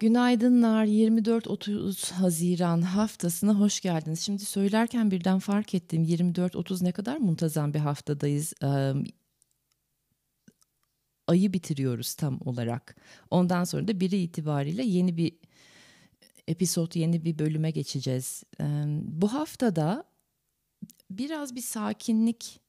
Günaydınlar 24-30 Haziran haftasına hoş geldiniz. Şimdi söylerken birden fark ettim 24-30 ne kadar muntazam bir haftadayız. Ayı bitiriyoruz tam olarak. Ondan sonra da biri itibariyle yeni bir episod, yeni bir bölüme geçeceğiz. Bu haftada biraz bir sakinlik,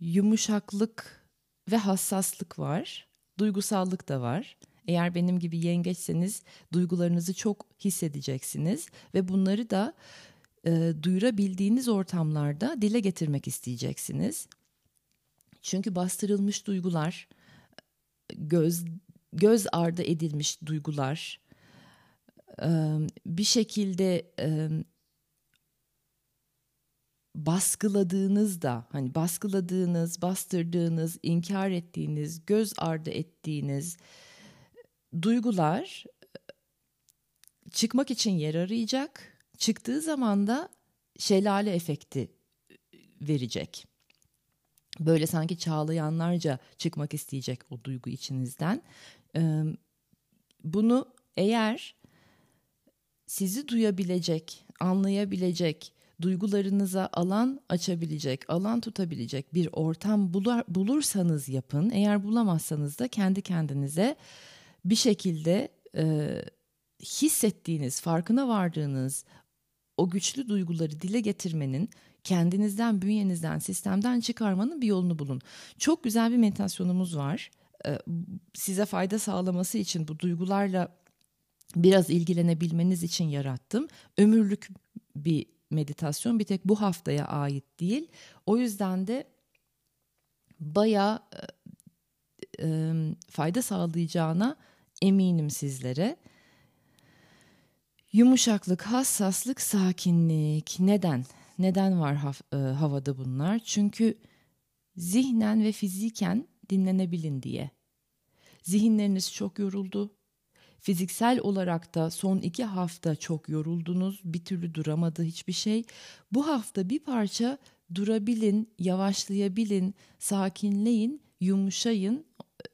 yumuşaklık ve hassaslık var. Duygusallık da var. Eğer benim gibi yengeçseniz duygularınızı çok hissedeceksiniz ve bunları da e, duyurabildiğiniz ortamlarda dile getirmek isteyeceksiniz. Çünkü bastırılmış duygular, göz göz ardı edilmiş duygular, e, bir şekilde e, baskıladığınızda hani baskıladığınız, bastırdığınız, inkar ettiğiniz, göz ardı ettiğiniz duygular çıkmak için yer arayacak. Çıktığı zaman da şelale efekti verecek. Böyle sanki çağlayanlarca çıkmak isteyecek o duygu içinizden. Bunu eğer sizi duyabilecek, anlayabilecek, duygularınıza alan açabilecek, alan tutabilecek bir ortam bulur, bulursanız yapın. Eğer bulamazsanız da kendi kendinize bir şekilde e, hissettiğiniz, farkına vardığınız o güçlü duyguları dile getirmenin kendinizden, bünyenizden, sistemden çıkarmanın bir yolunu bulun. Çok güzel bir meditasyonumuz var. E, size fayda sağlaması için bu duygularla biraz ilgilenebilmeniz için yarattım. Ömürlük bir meditasyon bir tek bu haftaya ait değil. O yüzden de bayağı e, e, fayda sağlayacağına eminim sizlere. Yumuşaklık, hassaslık, sakinlik. Neden? Neden var hav- e, havada bunlar? Çünkü zihnen ve fiziken dinlenebilin diye. Zihinleriniz çok yoruldu. Fiziksel olarak da son iki hafta çok yoruldunuz. Bir türlü duramadı hiçbir şey. Bu hafta bir parça durabilin, yavaşlayabilin, sakinleyin, yumuşayın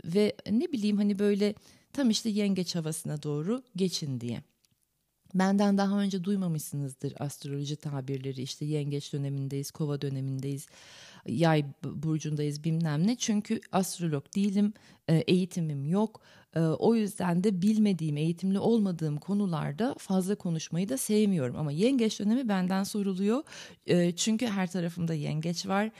ve ne bileyim hani böyle tam işte yengeç havasına doğru geçin diye. Benden daha önce duymamışsınızdır astroloji tabirleri işte yengeç dönemindeyiz, kova dönemindeyiz, yay burcundayız bilmem ne. Çünkü astrolog değilim, e, eğitimim yok. E, o yüzden de bilmediğim, eğitimli olmadığım konularda fazla konuşmayı da sevmiyorum. Ama yengeç dönemi benden soruluyor. E, çünkü her tarafımda yengeç var.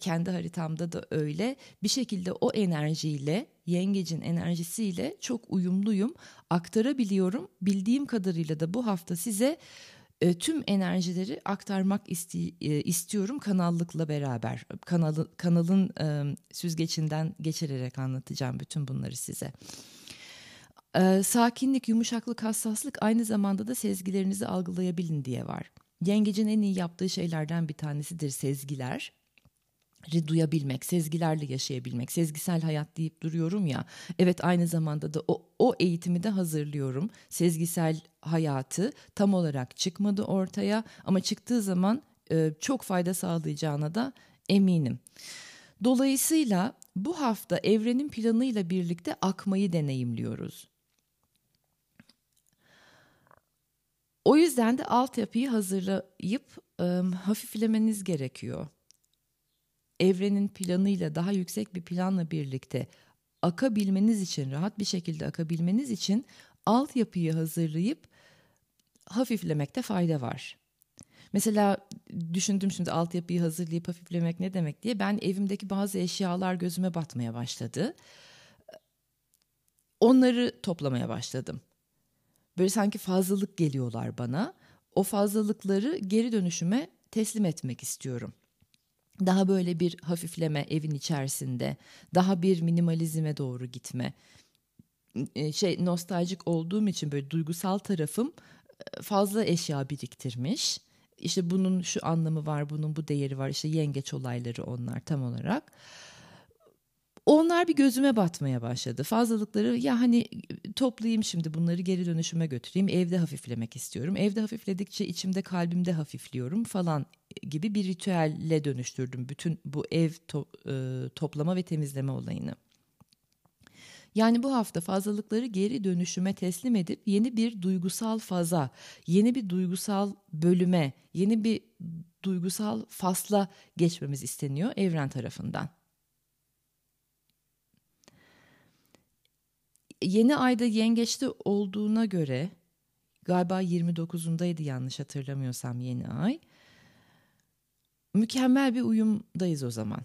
Kendi haritamda da öyle. Bir şekilde o enerjiyle yengecin enerjisiyle çok uyumluyum. Aktarabiliyorum. Bildiğim kadarıyla da bu hafta size e, tüm enerjileri aktarmak isti, e, istiyorum kanallıkla beraber. Kanalı, kanalın e, süzgecinden geçirerek anlatacağım bütün bunları size. E, sakinlik, yumuşaklık, hassaslık aynı zamanda da sezgilerinizi algılayabilin diye var. Yengecin en iyi yaptığı şeylerden bir tanesidir sezgiler duyabilmek, sezgilerle yaşayabilmek, sezgisel hayat deyip duruyorum ya. Evet aynı zamanda da o, o eğitimi de hazırlıyorum. Sezgisel hayatı tam olarak çıkmadı ortaya ama çıktığı zaman e, çok fayda sağlayacağına da eminim. Dolayısıyla bu hafta evrenin planıyla birlikte akmayı deneyimliyoruz. O yüzden de altyapıyı hazırlayıp e, hafiflemeniz gerekiyor evrenin planıyla daha yüksek bir planla birlikte akabilmeniz için, rahat bir şekilde akabilmeniz için altyapıyı hazırlayıp hafiflemekte fayda var. Mesela düşündüm şimdi altyapıyı hazırlayıp hafiflemek ne demek diye. Ben evimdeki bazı eşyalar gözüme batmaya başladı. Onları toplamaya başladım. Böyle sanki fazlalık geliyorlar bana. O fazlalıkları geri dönüşüme teslim etmek istiyorum daha böyle bir hafifleme evin içerisinde, daha bir minimalizme doğru gitme. E, şey nostaljik olduğum için böyle duygusal tarafım e, fazla eşya biriktirmiş. İşte bunun şu anlamı var, bunun bu değeri var. İşte yengeç olayları onlar tam olarak. Onlar bir gözüme batmaya başladı. Fazlalıkları ya hani toplayayım şimdi bunları geri dönüşüme götüreyim. Evde hafiflemek istiyorum. Evde hafifledikçe içimde kalbimde hafifliyorum falan gibi bir ritüelle dönüştürdüm bütün bu ev to- e, toplama ve temizleme olayını. Yani bu hafta fazlalıkları geri dönüşüme teslim edip yeni bir duygusal faza, yeni bir duygusal bölüme, yeni bir duygusal fasla geçmemiz isteniyor evren tarafından. Yeni ayda yengeçte olduğuna göre galiba 29'undaydı yanlış hatırlamıyorsam yeni ay. Mükemmel bir uyumdayız o zaman.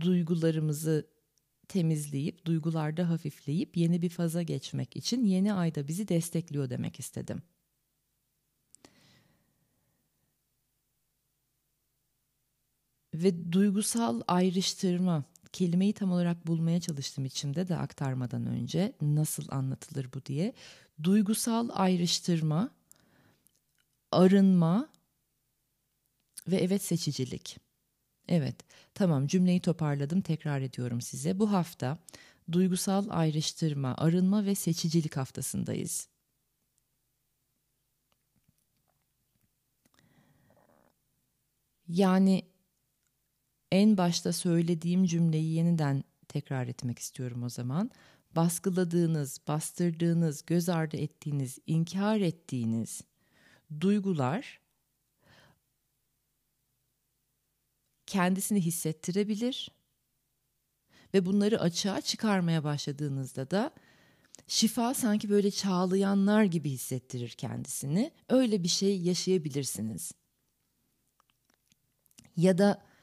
Duygularımızı temizleyip, duygularda hafifleyip yeni bir faza geçmek için yeni ayda bizi destekliyor demek istedim. Ve duygusal ayrıştırma kelimeyi tam olarak bulmaya çalıştım içimde de aktarmadan önce nasıl anlatılır bu diye. Duygusal ayrıştırma, arınma ve evet seçicilik. Evet, tamam cümleyi toparladım tekrar ediyorum size. Bu hafta duygusal ayrıştırma, arınma ve seçicilik haftasındayız. Yani en başta söylediğim cümleyi yeniden tekrar etmek istiyorum o zaman. Baskıladığınız, bastırdığınız, göz ardı ettiğiniz, inkar ettiğiniz duygular kendisini hissettirebilir ve bunları açığa çıkarmaya başladığınızda da şifa sanki böyle çağlayanlar gibi hissettirir kendisini. Öyle bir şey yaşayabilirsiniz. Ya da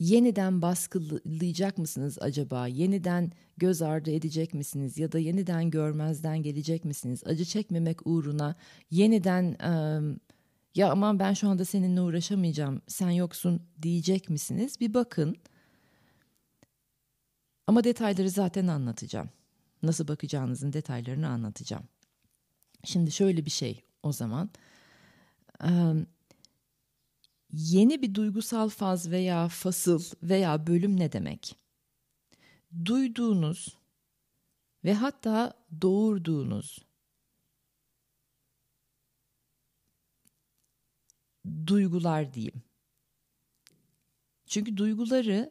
yeniden baskılayacak mısınız acaba? Yeniden göz ardı edecek misiniz ya da yeniden görmezden gelecek misiniz? Acı çekmemek uğruna yeniden ya aman ben şu anda seninle uğraşamayacağım sen yoksun diyecek misiniz? Bir bakın. Ama detayları zaten anlatacağım. Nasıl bakacağınızın detaylarını anlatacağım. Şimdi şöyle bir şey o zaman. Yeni bir duygusal faz veya fasıl veya bölüm ne demek? Duyduğunuz ve hatta doğurduğunuz duygular diyeyim. Çünkü duyguları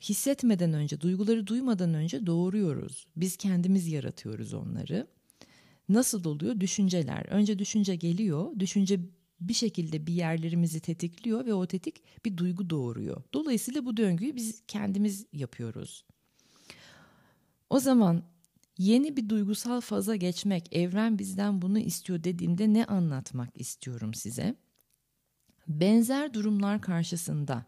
hissetmeden önce, duyguları duymadan önce doğuruyoruz. Biz kendimiz yaratıyoruz onları. Nasıl oluyor? Düşünceler. Önce düşünce geliyor. Düşünce bir şekilde bir yerlerimizi tetikliyor ve o tetik bir duygu doğuruyor. Dolayısıyla bu döngüyü biz kendimiz yapıyoruz. O zaman yeni bir duygusal faza geçmek, evren bizden bunu istiyor dediğimde ne anlatmak istiyorum size? benzer durumlar karşısında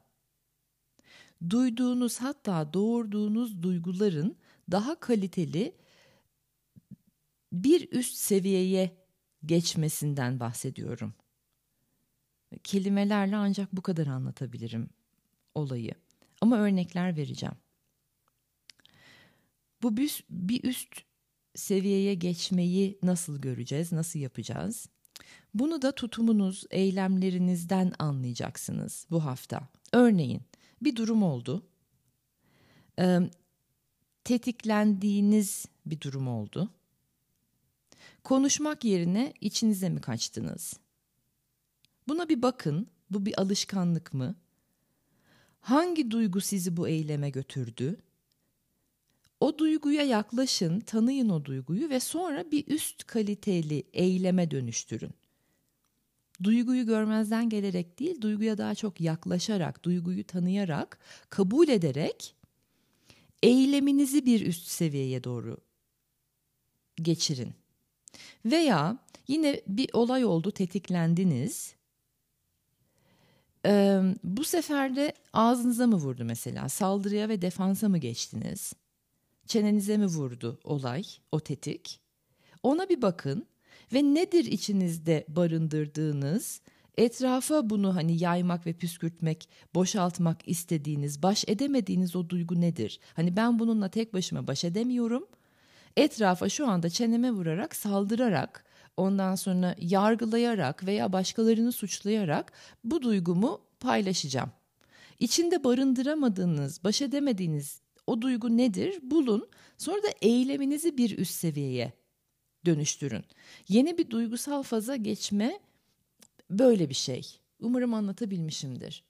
duyduğunuz hatta doğurduğunuz duyguların daha kaliteli bir üst seviyeye geçmesinden bahsediyorum. Kelimelerle ancak bu kadar anlatabilirim olayı. Ama örnekler vereceğim. Bu bir üst seviyeye geçmeyi nasıl göreceğiz, nasıl yapacağız? Bunu da tutumunuz, eylemlerinizden anlayacaksınız bu hafta. Örneğin bir durum oldu. Ee, tetiklendiğiniz bir durum oldu. Konuşmak yerine içinize mi kaçtınız? Buna bir bakın. Bu bir alışkanlık mı? Hangi duygu sizi bu eyleme götürdü? O duyguya yaklaşın, tanıyın o duyguyu ve sonra bir üst kaliteli eyleme dönüştürün duyguyu görmezden gelerek değil, duyguya daha çok yaklaşarak, duyguyu tanıyarak, kabul ederek eyleminizi bir üst seviyeye doğru geçirin. Veya yine bir olay oldu, tetiklendiniz. Ee, bu sefer de ağzınıza mı vurdu mesela? Saldırıya ve defansa mı geçtiniz? Çenenize mi vurdu olay, o tetik? Ona bir bakın ve nedir içinizde barındırdığınız, etrafa bunu hani yaymak ve püskürtmek, boşaltmak istediğiniz, baş edemediğiniz o duygu nedir? Hani ben bununla tek başıma baş edemiyorum. Etrafa şu anda çeneme vurarak, saldırarak, ondan sonra yargılayarak veya başkalarını suçlayarak bu duygumu paylaşacağım. İçinde barındıramadığınız, baş edemediğiniz o duygu nedir? Bulun. Sonra da eyleminizi bir üst seviyeye dönüştürün. Yeni bir duygusal faza geçme böyle bir şey. Umarım anlatabilmişimdir.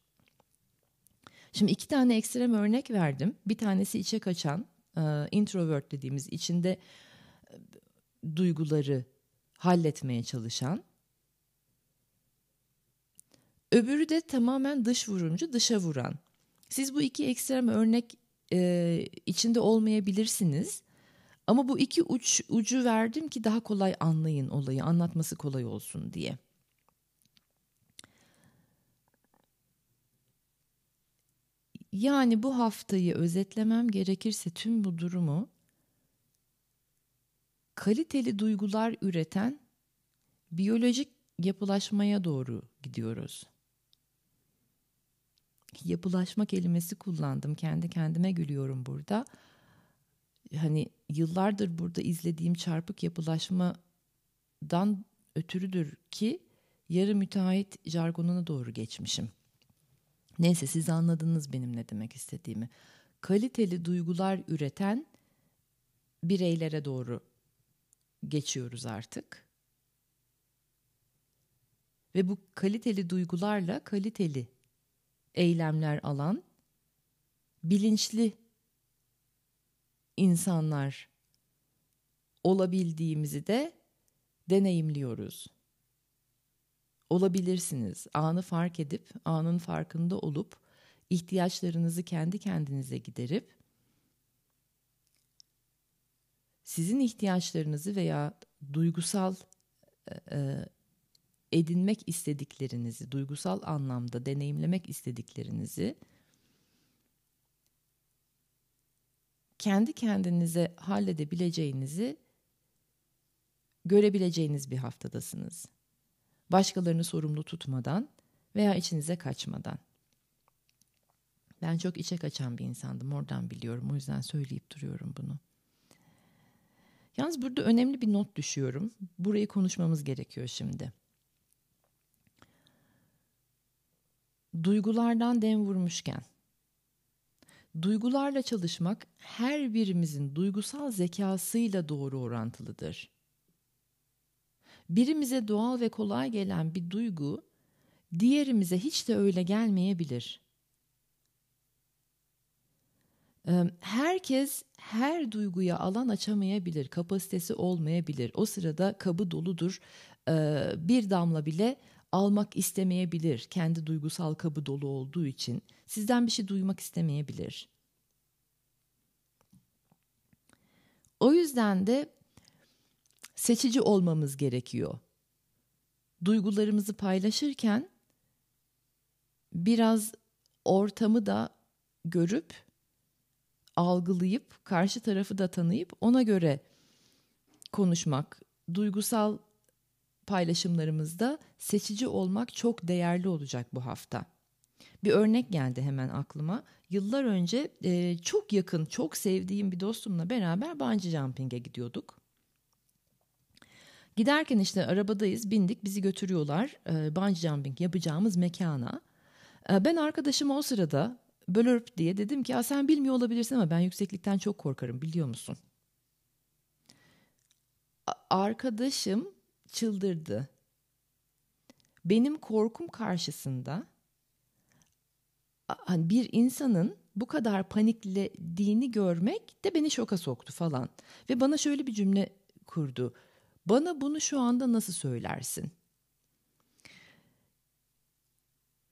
Şimdi iki tane ekstrem örnek verdim. Bir tanesi içe kaçan, e, introvert dediğimiz içinde e, duyguları halletmeye çalışan. Öbürü de tamamen dış vurumcu, dışa vuran. Siz bu iki ekstrem örnek e, içinde olmayabilirsiniz. Ama bu iki uç ucu verdim ki daha kolay anlayın olayı, anlatması kolay olsun diye. Yani bu haftayı özetlemem gerekirse tüm bu durumu kaliteli duygular üreten biyolojik yapılaşmaya doğru gidiyoruz. Yapılaşma kelimesi kullandım. Kendi kendime gülüyorum burada. Hani yıllardır burada izlediğim çarpık yapılaşmadan ötürüdür ki yarı müteahhit jargonuna doğru geçmişim. Neyse siz anladınız benim ne demek istediğimi. Kaliteli duygular üreten bireylere doğru geçiyoruz artık. Ve bu kaliteli duygularla kaliteli eylemler alan bilinçli insanlar olabildiğimizi de deneyimliyoruz. Olabilirsiniz. Anı fark edip, anın farkında olup ihtiyaçlarınızı kendi kendinize giderip sizin ihtiyaçlarınızı veya duygusal e, e, edinmek istediklerinizi, duygusal anlamda deneyimlemek istediklerinizi kendi kendinize halledebileceğinizi görebileceğiniz bir haftadasınız. Başkalarını sorumlu tutmadan veya içinize kaçmadan. Ben çok içe kaçan bir insandım. Oradan biliyorum. O yüzden söyleyip duruyorum bunu. Yalnız burada önemli bir not düşüyorum. Burayı konuşmamız gerekiyor şimdi. Duygulardan dem vurmuşken duygularla çalışmak her birimizin duygusal zekasıyla doğru orantılıdır. Birimize doğal ve kolay gelen bir duygu diğerimize hiç de öyle gelmeyebilir. Herkes her duyguya alan açamayabilir, kapasitesi olmayabilir. O sırada kabı doludur. Bir damla bile almak istemeyebilir. Kendi duygusal kabı dolu olduğu için sizden bir şey duymak istemeyebilir. O yüzden de seçici olmamız gerekiyor. Duygularımızı paylaşırken biraz ortamı da görüp algılayıp karşı tarafı da tanıyıp ona göre konuşmak, duygusal paylaşımlarımızda seçici olmak çok değerli olacak bu hafta. Bir örnek geldi hemen aklıma. Yıllar önce e, çok yakın, çok sevdiğim bir dostumla beraber bungee jumping'e gidiyorduk. Giderken işte arabadayız, bindik, bizi götürüyorlar e, bungee jumping yapacağımız mekana. E, ben arkadaşıma o sırada bölürp diye dedim ki sen bilmiyor olabilirsin ama ben yükseklikten çok korkarım biliyor musun? Arkadaşım çıldırdı. Benim korkum karşısında hani bir insanın bu kadar paniklediğini görmek de beni şoka soktu falan. Ve bana şöyle bir cümle kurdu. Bana bunu şu anda nasıl söylersin?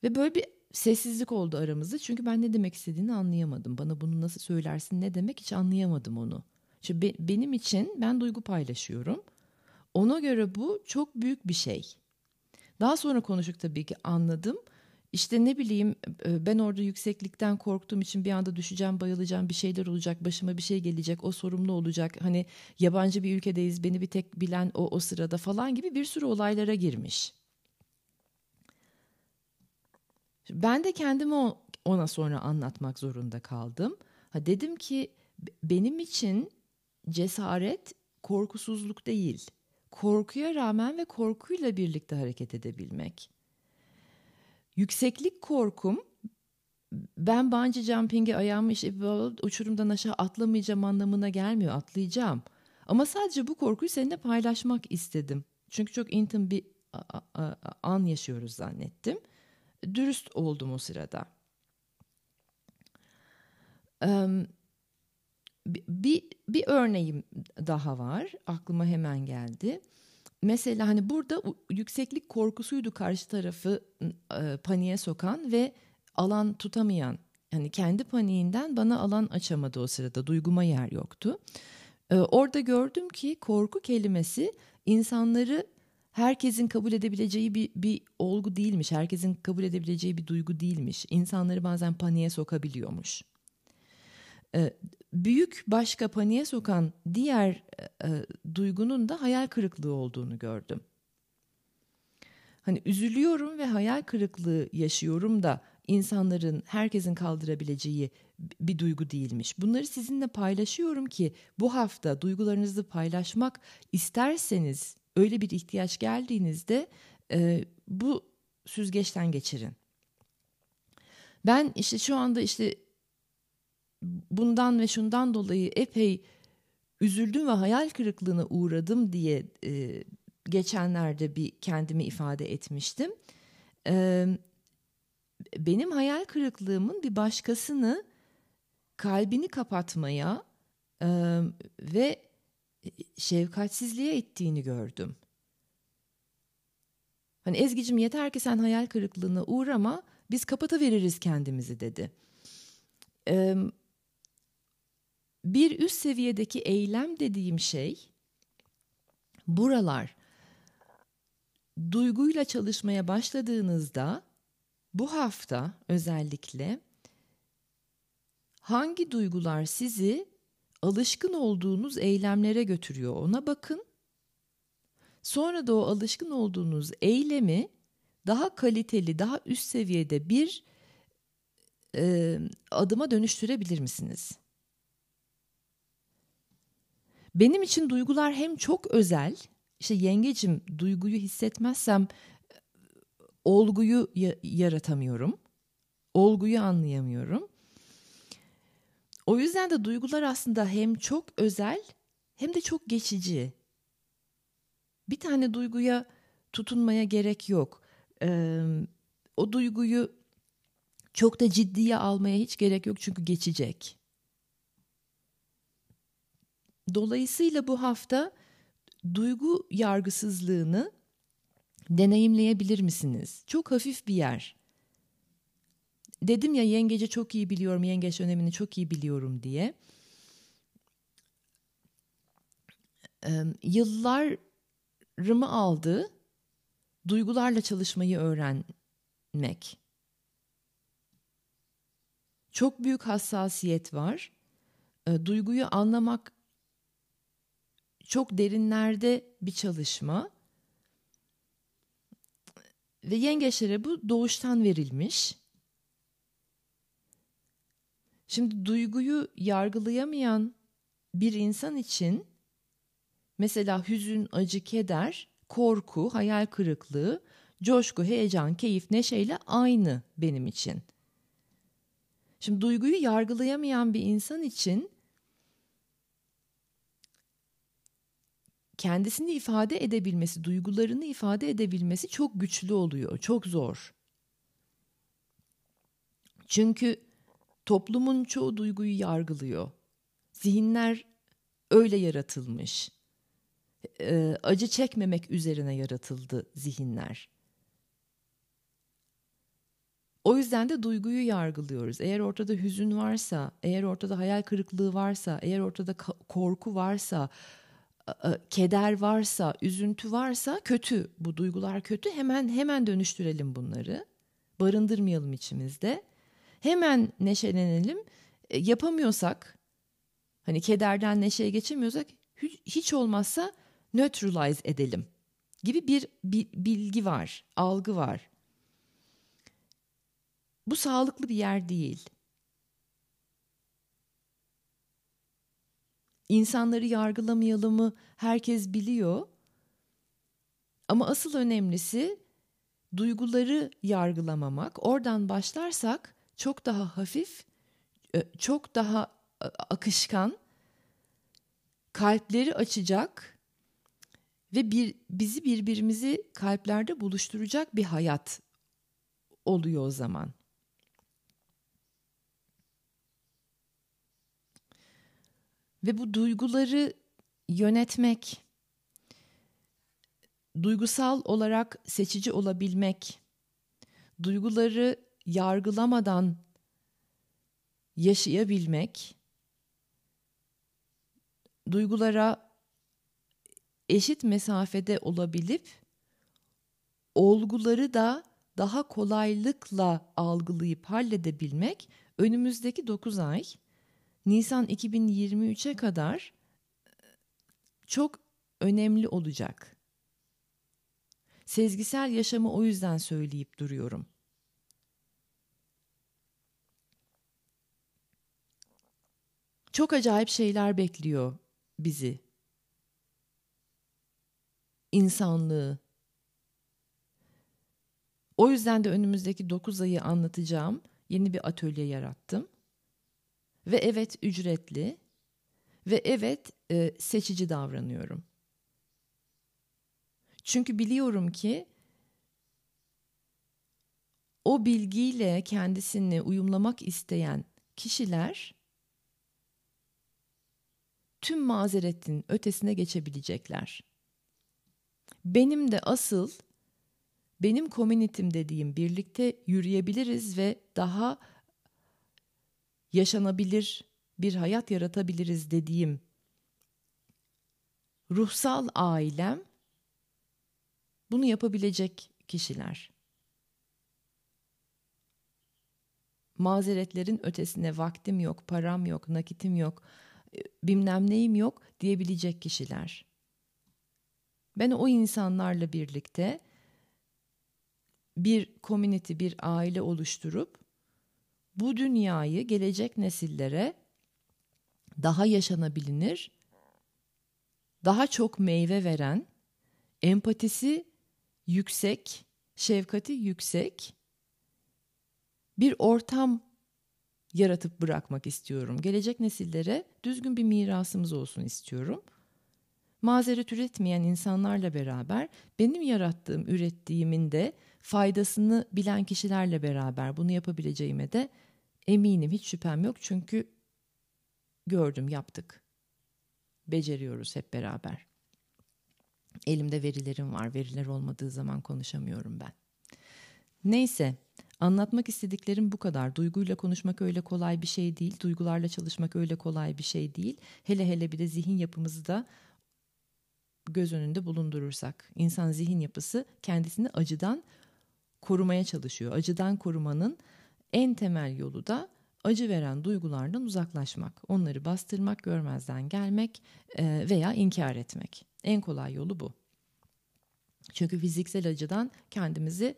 Ve böyle bir sessizlik oldu aramızda. Çünkü ben ne demek istediğini anlayamadım. Bana bunu nasıl söylersin ne demek hiç anlayamadım onu. Şimdi be, benim için ben duygu paylaşıyorum. Ona göre bu çok büyük bir şey. Daha sonra konuştuk tabii ki anladım. İşte ne bileyim e, ben orada yükseklikten korktuğum için bir anda düşeceğim, bayılacağım, bir şeyler olacak, başıma bir şey gelecek, o sorumlu olacak. Hani yabancı bir ülkedeyiz, beni bir tek bilen o o sırada falan gibi bir sürü olaylara girmiş. Ben de kendimi ona sonra anlatmak zorunda kaldım. Ha dedim ki benim için cesaret korkusuzluk değil. Korkuya rağmen ve korkuyla birlikte hareket edebilmek. Yükseklik korkum ben bungee jumping'e ayağımı işte uçurumdan aşağı atlamayacağım anlamına gelmiyor. Atlayacağım. Ama sadece bu korkuyu seninle paylaşmak istedim. Çünkü çok intim bir an yaşıyoruz zannettim. Dürüst oldum o sırada. Bir, bir örneğim daha var aklıma hemen geldi. Mesela hani burada yükseklik korkusuydu karşı tarafı e, paniğe sokan ve alan tutamayan. Yani kendi paniğinden bana alan açamadı o sırada duyguma yer yoktu. Orada gördüm ki korku kelimesi insanları herkesin kabul edebileceği bir, bir olgu değilmiş. Herkesin kabul edebileceği bir duygu değilmiş. İnsanları bazen paniğe sokabiliyormuş. Ee, büyük başka paniğe sokan diğer e, e, duygunun da hayal kırıklığı olduğunu gördüm. Hani üzülüyorum ve hayal kırıklığı yaşıyorum da insanların, herkesin kaldırabileceği bir duygu değilmiş. Bunları sizinle paylaşıyorum ki bu hafta duygularınızı paylaşmak isterseniz öyle bir ihtiyaç geldiğinizde e, bu süzgeçten geçirin. Ben işte şu anda işte bundan ve şundan dolayı epey üzüldüm ve hayal kırıklığına uğradım diye e, geçenlerde bir kendimi ifade etmiştim. E, benim hayal kırıklığımın bir başkasını kalbini kapatmaya e, ve şefkatsizliğe ettiğini gördüm. Hani Ezgi'cim yeter ki sen hayal kırıklığına uğrama biz kapataveririz kendimizi dedi. Ee, bir üst seviyedeki eylem dediğim şey buralar duyguyla çalışmaya başladığınızda bu hafta özellikle hangi duygular sizi alışkın olduğunuz eylemlere götürüyor ona bakın. Sonra da o alışkın olduğunuz eylemi daha kaliteli, daha üst seviyede bir e, adıma dönüştürebilir misiniz? Benim için duygular hem çok özel, işte yengecim duyguyu hissetmezsem olguyu yaratamıyorum. Olguyu anlayamıyorum. O yüzden de duygular aslında hem çok özel hem de çok geçici. Bir tane duyguya tutunmaya gerek yok. Ee, o duyguyu çok da ciddiye almaya hiç gerek yok çünkü geçecek. Dolayısıyla bu hafta duygu yargısızlığını deneyimleyebilir misiniz? Çok hafif bir yer. Dedim ya yengece çok iyi biliyorum, yengeç önemini çok iyi biliyorum diye. Ee, yıllarımı aldı duygularla çalışmayı öğrenmek. Çok büyük hassasiyet var. E, duyguyu anlamak çok derinlerde bir çalışma. Ve yengeçlere bu doğuştan verilmiş. Şimdi duyguyu yargılayamayan bir insan için mesela hüzün, acı, keder, korku, hayal kırıklığı, coşku, heyecan, keyif, neşeyle aynı benim için. Şimdi duyguyu yargılayamayan bir insan için kendisini ifade edebilmesi, duygularını ifade edebilmesi çok güçlü oluyor, çok zor. Çünkü toplumun çoğu duyguyu yargılıyor. Zihinler öyle yaratılmış. acı çekmemek üzerine yaratıldı zihinler. O yüzden de duyguyu yargılıyoruz. Eğer ortada hüzün varsa, eğer ortada hayal kırıklığı varsa, eğer ortada korku varsa, keder varsa, üzüntü varsa kötü. Bu duygular kötü. Hemen hemen dönüştürelim bunları. Barındırmayalım içimizde. Hemen neşelenelim. E, yapamıyorsak, hani kederden neşeye geçemiyorsak hiç olmazsa neutralize edelim gibi bir, bilgi var, algı var. Bu sağlıklı bir yer değil. İnsanları yargılamayalımı herkes biliyor. Ama asıl önemlisi duyguları yargılamamak. Oradan başlarsak çok daha hafif, e, çok daha e, akışkan, kalpleri açacak ve bir bizi birbirimizi kalplerde buluşturacak bir hayat oluyor o zaman. Ve bu duyguları yönetmek, duygusal olarak seçici olabilmek, duyguları yargılamadan yaşayabilmek, duygulara eşit mesafede olabilip olguları da daha kolaylıkla algılayıp halledebilmek önümüzdeki 9 ay Nisan 2023'e kadar çok önemli olacak. Sezgisel yaşamı o yüzden söyleyip duruyorum. Çok acayip şeyler bekliyor bizi. İnsanlığı. O yüzden de önümüzdeki 9 ayı anlatacağım yeni bir atölye yarattım. Ve evet ücretli ve evet e, seçici davranıyorum. Çünkü biliyorum ki o bilgiyle kendisini uyumlamak isteyen kişiler tüm mazeretin ötesine geçebilecekler. Benim de asıl benim komünitim dediğim birlikte yürüyebiliriz ve daha yaşanabilir bir hayat yaratabiliriz dediğim ruhsal ailem bunu yapabilecek kişiler. Mazeretlerin ötesine vaktim yok, param yok, nakitim yok, bilmem neyim yok diyebilecek kişiler. Ben o insanlarla birlikte bir community, bir aile oluşturup bu dünyayı gelecek nesillere daha yaşanabilir, daha çok meyve veren, empatisi yüksek, şefkati yüksek bir ortam yaratıp bırakmak istiyorum. Gelecek nesillere düzgün bir mirasımız olsun istiyorum. Mazeret üretmeyen insanlarla beraber benim yarattığım, ürettiğimin de faydasını bilen kişilerle beraber bunu yapabileceğime de eminim, hiç şüphem yok. Çünkü gördüm, yaptık. Beceriyoruz hep beraber. Elimde verilerim var. Veriler olmadığı zaman konuşamıyorum ben. Neyse, anlatmak istediklerim bu kadar. Duyguyla konuşmak öyle kolay bir şey değil. Duygularla çalışmak öyle kolay bir şey değil. Hele hele bir de zihin yapımızı da göz önünde bulundurursak. İnsan zihin yapısı kendisini acıdan korumaya çalışıyor. Acıdan korumanın en temel yolu da acı veren duygulardan uzaklaşmak, onları bastırmak, görmezden gelmek e, veya inkar etmek. En kolay yolu bu. Çünkü fiziksel acıdan kendimizi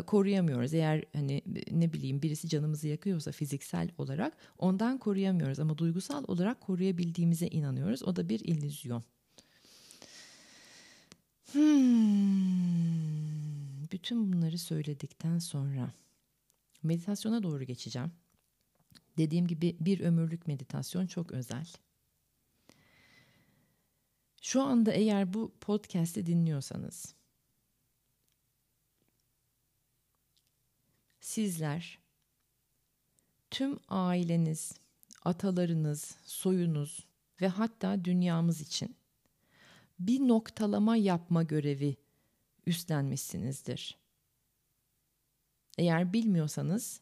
koruyamıyoruz. Eğer hani ne bileyim birisi canımızı yakıyorsa fiziksel olarak ondan koruyamıyoruz ama duygusal olarak koruyabildiğimize inanıyoruz. O da bir illüzyon. Hmm. Bütün bunları söyledikten sonra meditasyona doğru geçeceğim. Dediğim gibi bir ömürlük meditasyon çok özel. Şu anda eğer bu podcast'i dinliyorsanız sizler tüm aileniz, atalarınız, soyunuz ve hatta dünyamız için bir noktalama yapma görevi üstlenmişsinizdir. Eğer bilmiyorsanız,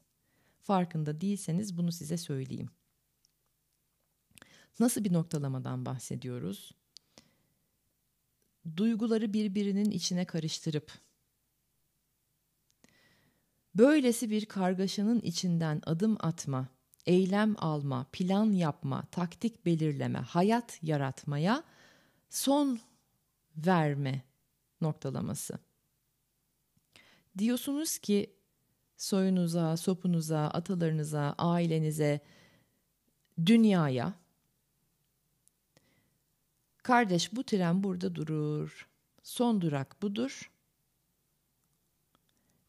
farkında değilseniz bunu size söyleyeyim. Nasıl bir noktalamadan bahsediyoruz? Duyguları birbirinin içine karıştırıp böylesi bir kargaşanın içinden adım atma, eylem alma, plan yapma, taktik belirleme, hayat yaratmaya son verme noktalaması. Diyorsunuz ki soyunuza, sopunuza, atalarınıza, ailenize, dünyaya Kardeş bu tren burada durur. Son durak budur.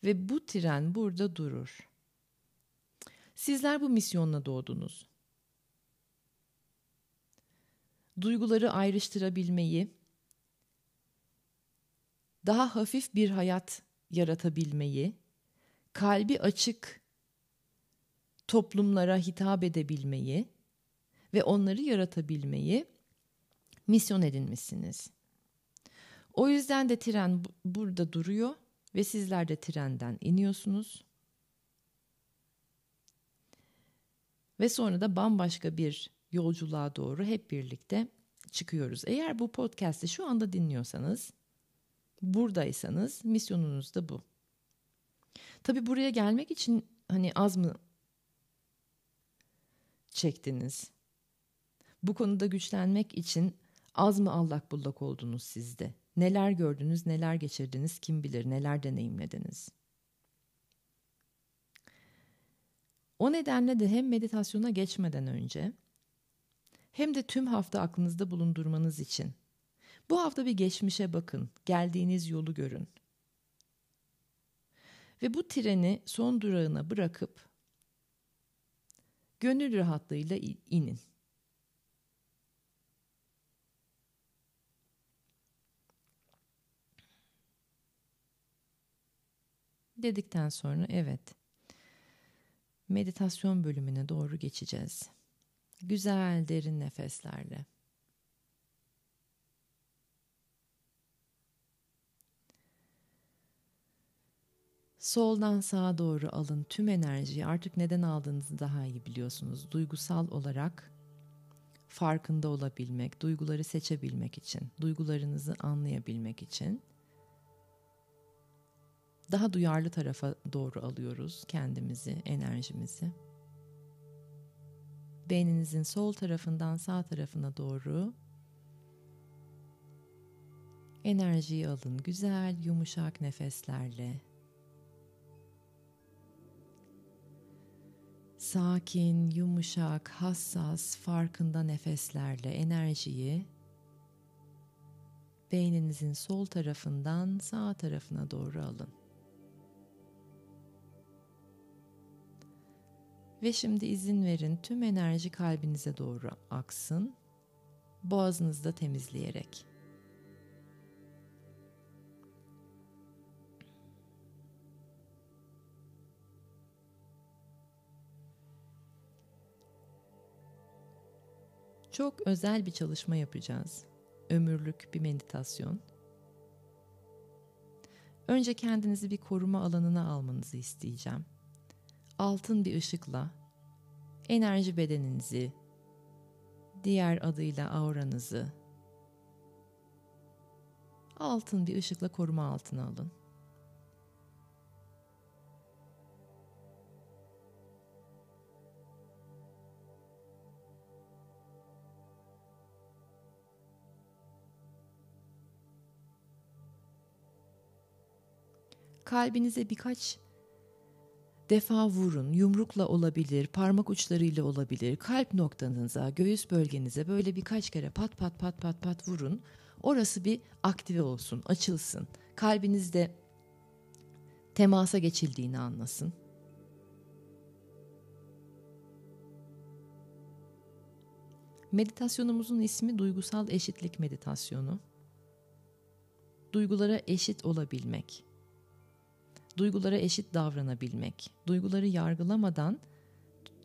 Ve bu tren burada durur. Sizler bu misyonla doğdunuz. Duyguları ayrıştırabilmeyi, daha hafif bir hayat yaratabilmeyi, kalbi açık toplumlara hitap edebilmeyi ve onları yaratabilmeyi misyon edinmişsiniz. O yüzden de tren burada duruyor ve sizler de trenden iniyorsunuz. Ve sonra da bambaşka bir yolculuğa doğru hep birlikte çıkıyoruz. Eğer bu podcast'i şu anda dinliyorsanız, buradaysanız misyonunuz da bu. Tabii buraya gelmek için hani az mı çektiniz? Bu konuda güçlenmek için az mı allak bullak oldunuz sizde? Neler gördünüz, neler geçirdiniz kim bilir, neler deneyimlediniz? O nedenle de hem meditasyona geçmeden önce hem de tüm hafta aklınızda bulundurmanız için bu hafta bir geçmişe bakın, geldiğiniz yolu görün. Ve bu treni son durağına bırakıp gönül rahatlığıyla inin. Dedikten sonra evet meditasyon bölümüne doğru geçeceğiz. Güzel derin nefeslerle. Soldan sağa doğru alın tüm enerjiyi. Artık neden aldığınızı daha iyi biliyorsunuz. Duygusal olarak farkında olabilmek, duyguları seçebilmek için, duygularınızı anlayabilmek için daha duyarlı tarafa doğru alıyoruz kendimizi, enerjimizi. Beyninizin sol tarafından sağ tarafına doğru enerjiyi alın. Güzel, yumuşak nefeslerle. Sakin, yumuşak, hassas, farkında nefeslerle enerjiyi beyninizin sol tarafından sağ tarafına doğru alın. Ve şimdi izin verin tüm enerji kalbinize doğru aksın. Boğazınızda temizleyerek. Çok özel bir çalışma yapacağız. Ömürlük bir meditasyon. Önce kendinizi bir koruma alanına almanızı isteyeceğim altın bir ışıkla enerji bedeninizi, diğer adıyla auranızı altın bir ışıkla koruma altına alın. Kalbinize birkaç defa vurun. Yumrukla olabilir, parmak uçlarıyla olabilir. Kalp noktanıza, göğüs bölgenize böyle birkaç kere pat pat pat pat pat vurun. Orası bir aktive olsun, açılsın. Kalbinizde temasa geçildiğini anlasın. Meditasyonumuzun ismi duygusal eşitlik meditasyonu. Duygulara eşit olabilmek duygulara eşit davranabilmek, duyguları yargılamadan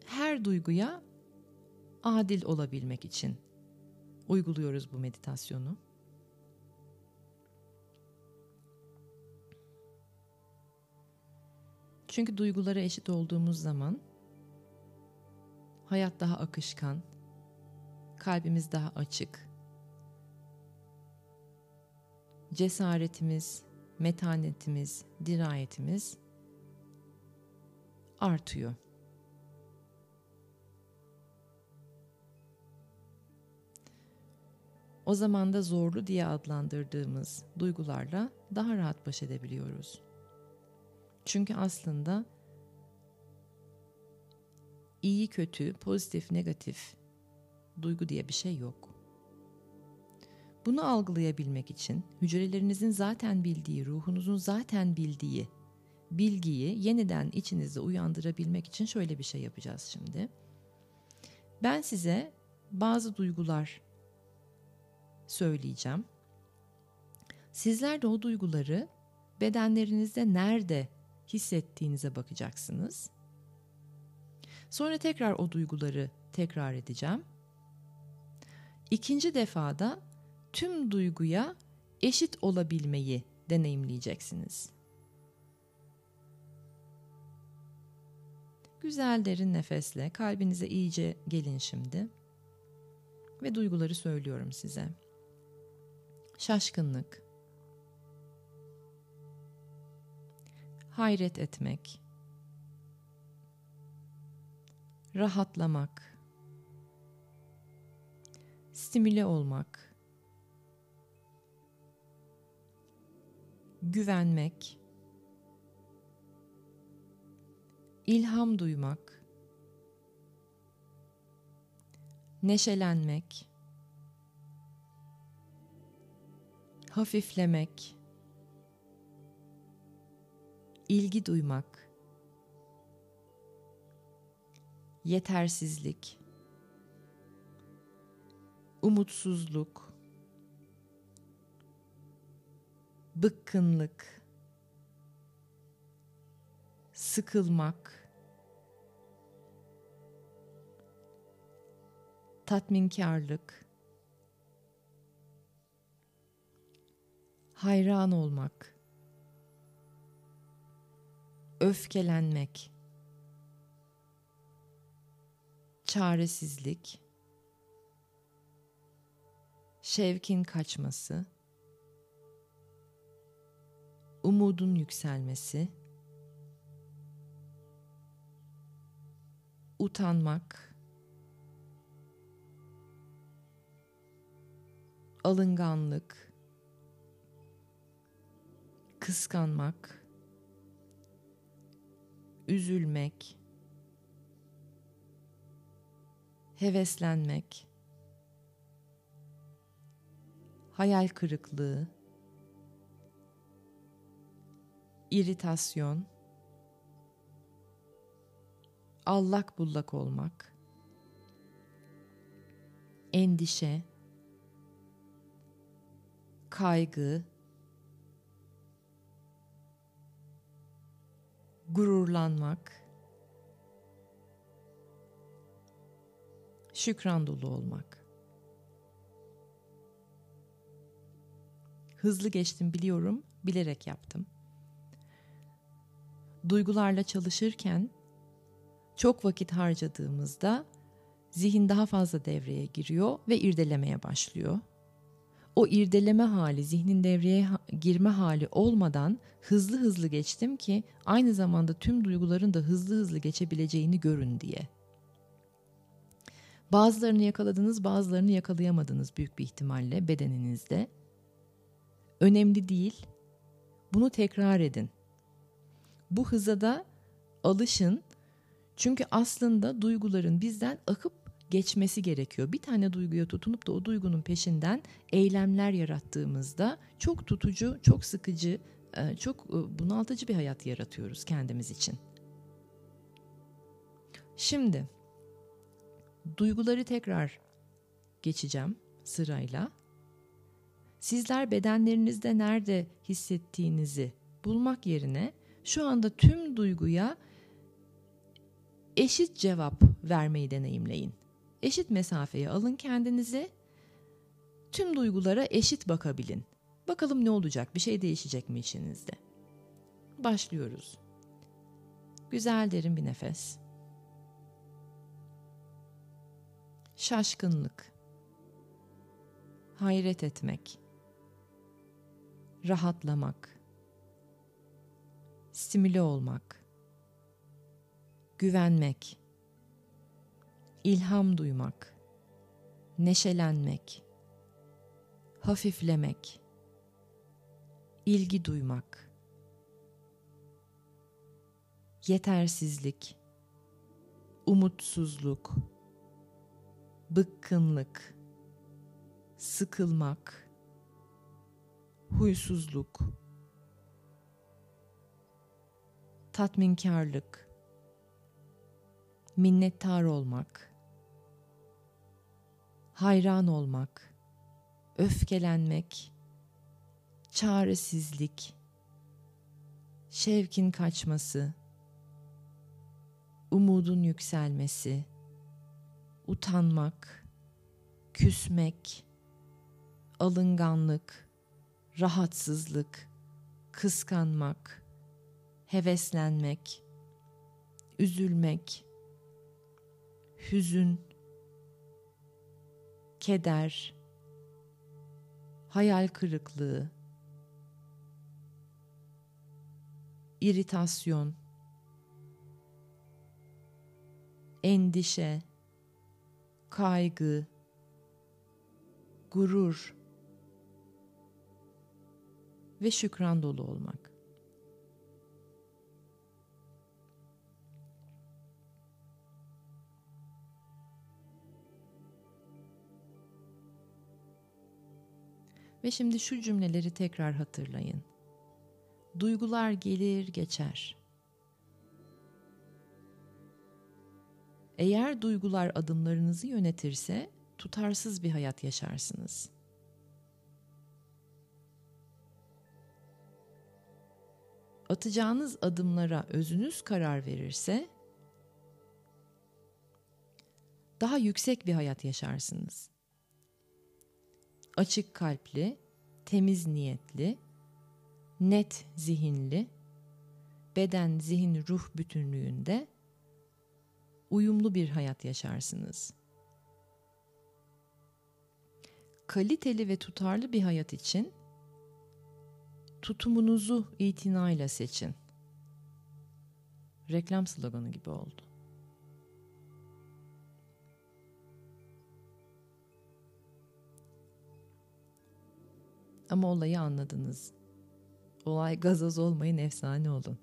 her duyguya adil olabilmek için uyguluyoruz bu meditasyonu. Çünkü duygulara eşit olduğumuz zaman hayat daha akışkan, kalbimiz daha açık, cesaretimiz, metanetimiz, dirayetimiz artıyor. O zaman da zorlu diye adlandırdığımız duygularla daha rahat baş edebiliyoruz. Çünkü aslında iyi kötü, pozitif negatif duygu diye bir şey yok. Bunu algılayabilmek için hücrelerinizin zaten bildiği, ruhunuzun zaten bildiği bilgiyi yeniden içinizde uyandırabilmek için şöyle bir şey yapacağız şimdi. Ben size bazı duygular söyleyeceğim. Sizler de o duyguları bedenlerinizde nerede hissettiğinize bakacaksınız. Sonra tekrar o duyguları tekrar edeceğim. İkinci defada tüm duyguya eşit olabilmeyi deneyimleyeceksiniz. Güzel derin nefesle kalbinize iyice gelin şimdi. Ve duyguları söylüyorum size. Şaşkınlık. Hayret etmek. Rahatlamak. Stimüle olmak. Güvenmek ilham duymak, neşelenmek, hafiflemek, ilgi duymak, yetersizlik, umutsuzluk, bıkkınlık, sıkılmak, tatminkarlık, hayran olmak, öfkelenmek, çaresizlik, şevkin kaçması, umudun yükselmesi, utanmak, alınganlık, kıskanmak, üzülmek, heveslenmek, hayal kırıklığı, iritasyon, allak bullak olmak, endişe, kaygı, gururlanmak, şükran dolu olmak. Hızlı geçtim biliyorum, bilerek yaptım. Duygularla çalışırken çok vakit harcadığımızda zihin daha fazla devreye giriyor ve irdelemeye başlıyor. O irdeleme hali, zihnin devreye girme hali olmadan hızlı hızlı geçtim ki aynı zamanda tüm duyguların da hızlı hızlı geçebileceğini görün diye. Bazılarını yakaladınız, bazılarını yakalayamadınız büyük bir ihtimalle bedeninizde. Önemli değil. Bunu tekrar edin. Bu hıza da alışın çünkü aslında duyguların bizden akıp geçmesi gerekiyor. Bir tane duyguya tutunup da o duygunun peşinden eylemler yarattığımızda çok tutucu, çok sıkıcı, e, çok e, bunaltıcı bir hayat yaratıyoruz kendimiz için. Şimdi duyguları tekrar geçeceğim sırayla. Sizler bedenlerinizde nerede hissettiğinizi bulmak yerine şu anda tüm duyguya eşit cevap vermeyi deneyimleyin. Eşit mesafeye alın kendinizi. Tüm duygulara eşit bakabilin. Bakalım ne olacak? Bir şey değişecek mi içinizde? Başlıyoruz. Güzel derin bir nefes. Şaşkınlık. Hayret etmek. Rahatlamak. Stimüle olmak güvenmek, ilham duymak, neşelenmek, hafiflemek, ilgi duymak, yetersizlik, umutsuzluk, bıkkınlık, sıkılmak, huysuzluk, tatminkarlık, minnettar olmak, hayran olmak, öfkelenmek, çaresizlik, şevkin kaçması, umudun yükselmesi, utanmak, küsmek, alınganlık, rahatsızlık, kıskanmak, heveslenmek, üzülmek, hüzün, keder, hayal kırıklığı, iritasyon, endişe, kaygı, gurur ve şükran dolu olmak. Ve şimdi şu cümleleri tekrar hatırlayın. Duygular gelir geçer. Eğer duygular adımlarınızı yönetirse tutarsız bir hayat yaşarsınız. Atacağınız adımlara özünüz karar verirse daha yüksek bir hayat yaşarsınız açık kalpli, temiz niyetli, net zihinli, beden, zihin, ruh bütünlüğünde uyumlu bir hayat yaşarsınız. Kaliteli ve tutarlı bir hayat için tutumunuzu itinayla seçin. Reklam sloganı gibi oldu. Ama olayı anladınız. Olay gazoz olmayın, efsane olun.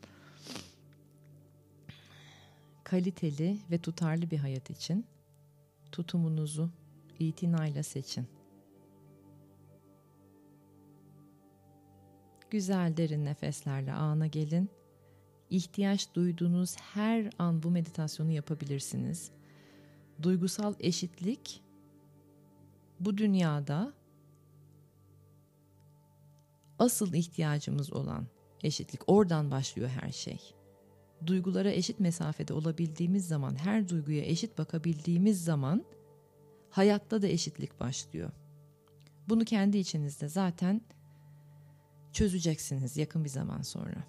Kaliteli ve tutarlı bir hayat için tutumunuzu itinayla seçin. Güzel derin nefeslerle ana gelin. İhtiyaç duyduğunuz her an bu meditasyonu yapabilirsiniz. Duygusal eşitlik bu dünyada asıl ihtiyacımız olan eşitlik. Oradan başlıyor her şey. Duygulara eşit mesafede olabildiğimiz zaman, her duyguya eşit bakabildiğimiz zaman hayatta da eşitlik başlıyor. Bunu kendi içinizde zaten çözeceksiniz yakın bir zaman sonra.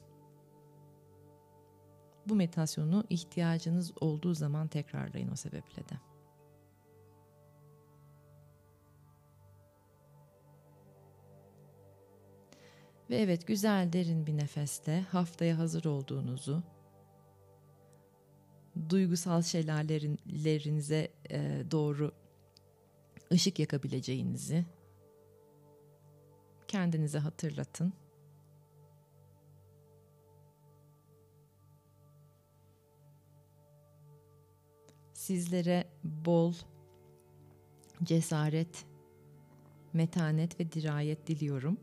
Bu meditasyonu ihtiyacınız olduğu zaman tekrarlayın o sebeple de. Ve evet güzel derin bir nefeste haftaya hazır olduğunuzu, duygusal şelalelerinize e, doğru ışık yakabileceğinizi kendinize hatırlatın. Sizlere bol cesaret, metanet ve dirayet diliyorum.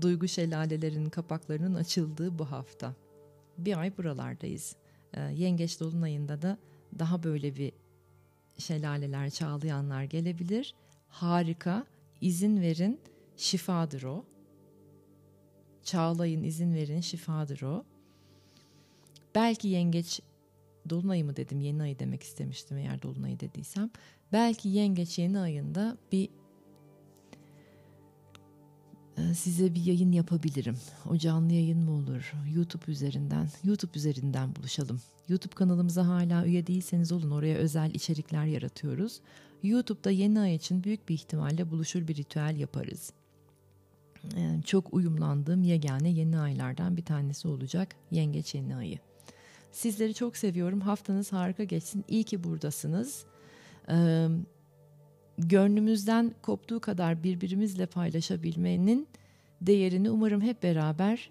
Duygu şelalelerinin kapaklarının açıldığı bu hafta. Bir ay buralardayız. Ee, Yengeç Dolunay'ında da daha böyle bir şelaleler, çağlayanlar gelebilir. Harika. İzin verin, şifadır o. Çağlayın, izin verin, şifadır o. Belki yengeç dolunayı mı dedim, yeni ayı demek istemiştim eğer dolunayı dediysem. Belki yengeç yeni ayında bir size bir yayın yapabilirim. O canlı yayın mı olur? YouTube üzerinden. YouTube üzerinden buluşalım. YouTube kanalımıza hala üye değilseniz olun. Oraya özel içerikler yaratıyoruz. YouTube'da yeni ay için büyük bir ihtimalle buluşur bir ritüel yaparız. Ee, çok uyumlandığım yegane yeni aylardan bir tanesi olacak Yengeç yeni ayı. Sizleri çok seviyorum. Haftanız harika geçsin. İyi ki buradasınız. Ee, gönlümüzden koptuğu kadar birbirimizle paylaşabilmenin değerini umarım hep beraber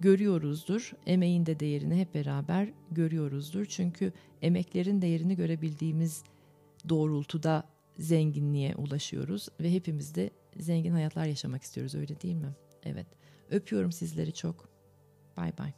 görüyoruzdur. Emeğin de değerini hep beraber görüyoruzdur. Çünkü emeklerin değerini görebildiğimiz doğrultuda zenginliğe ulaşıyoruz ve hepimiz de zengin hayatlar yaşamak istiyoruz öyle değil mi? Evet. Öpüyorum sizleri çok. Bay bay.